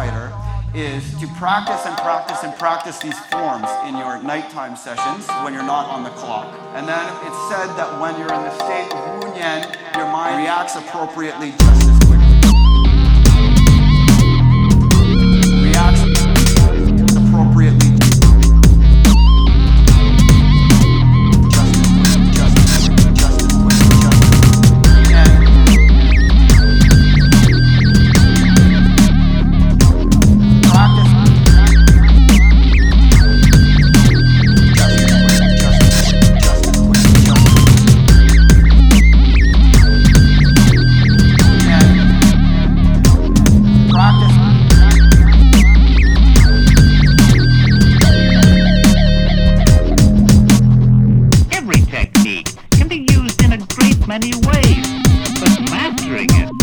later is to practice and practice and practice these forms in your nighttime sessions when you're not on the clock. And then it's said that when you're in the state of Wu Nian, your mind reacts appropriately many ways, but mastering it,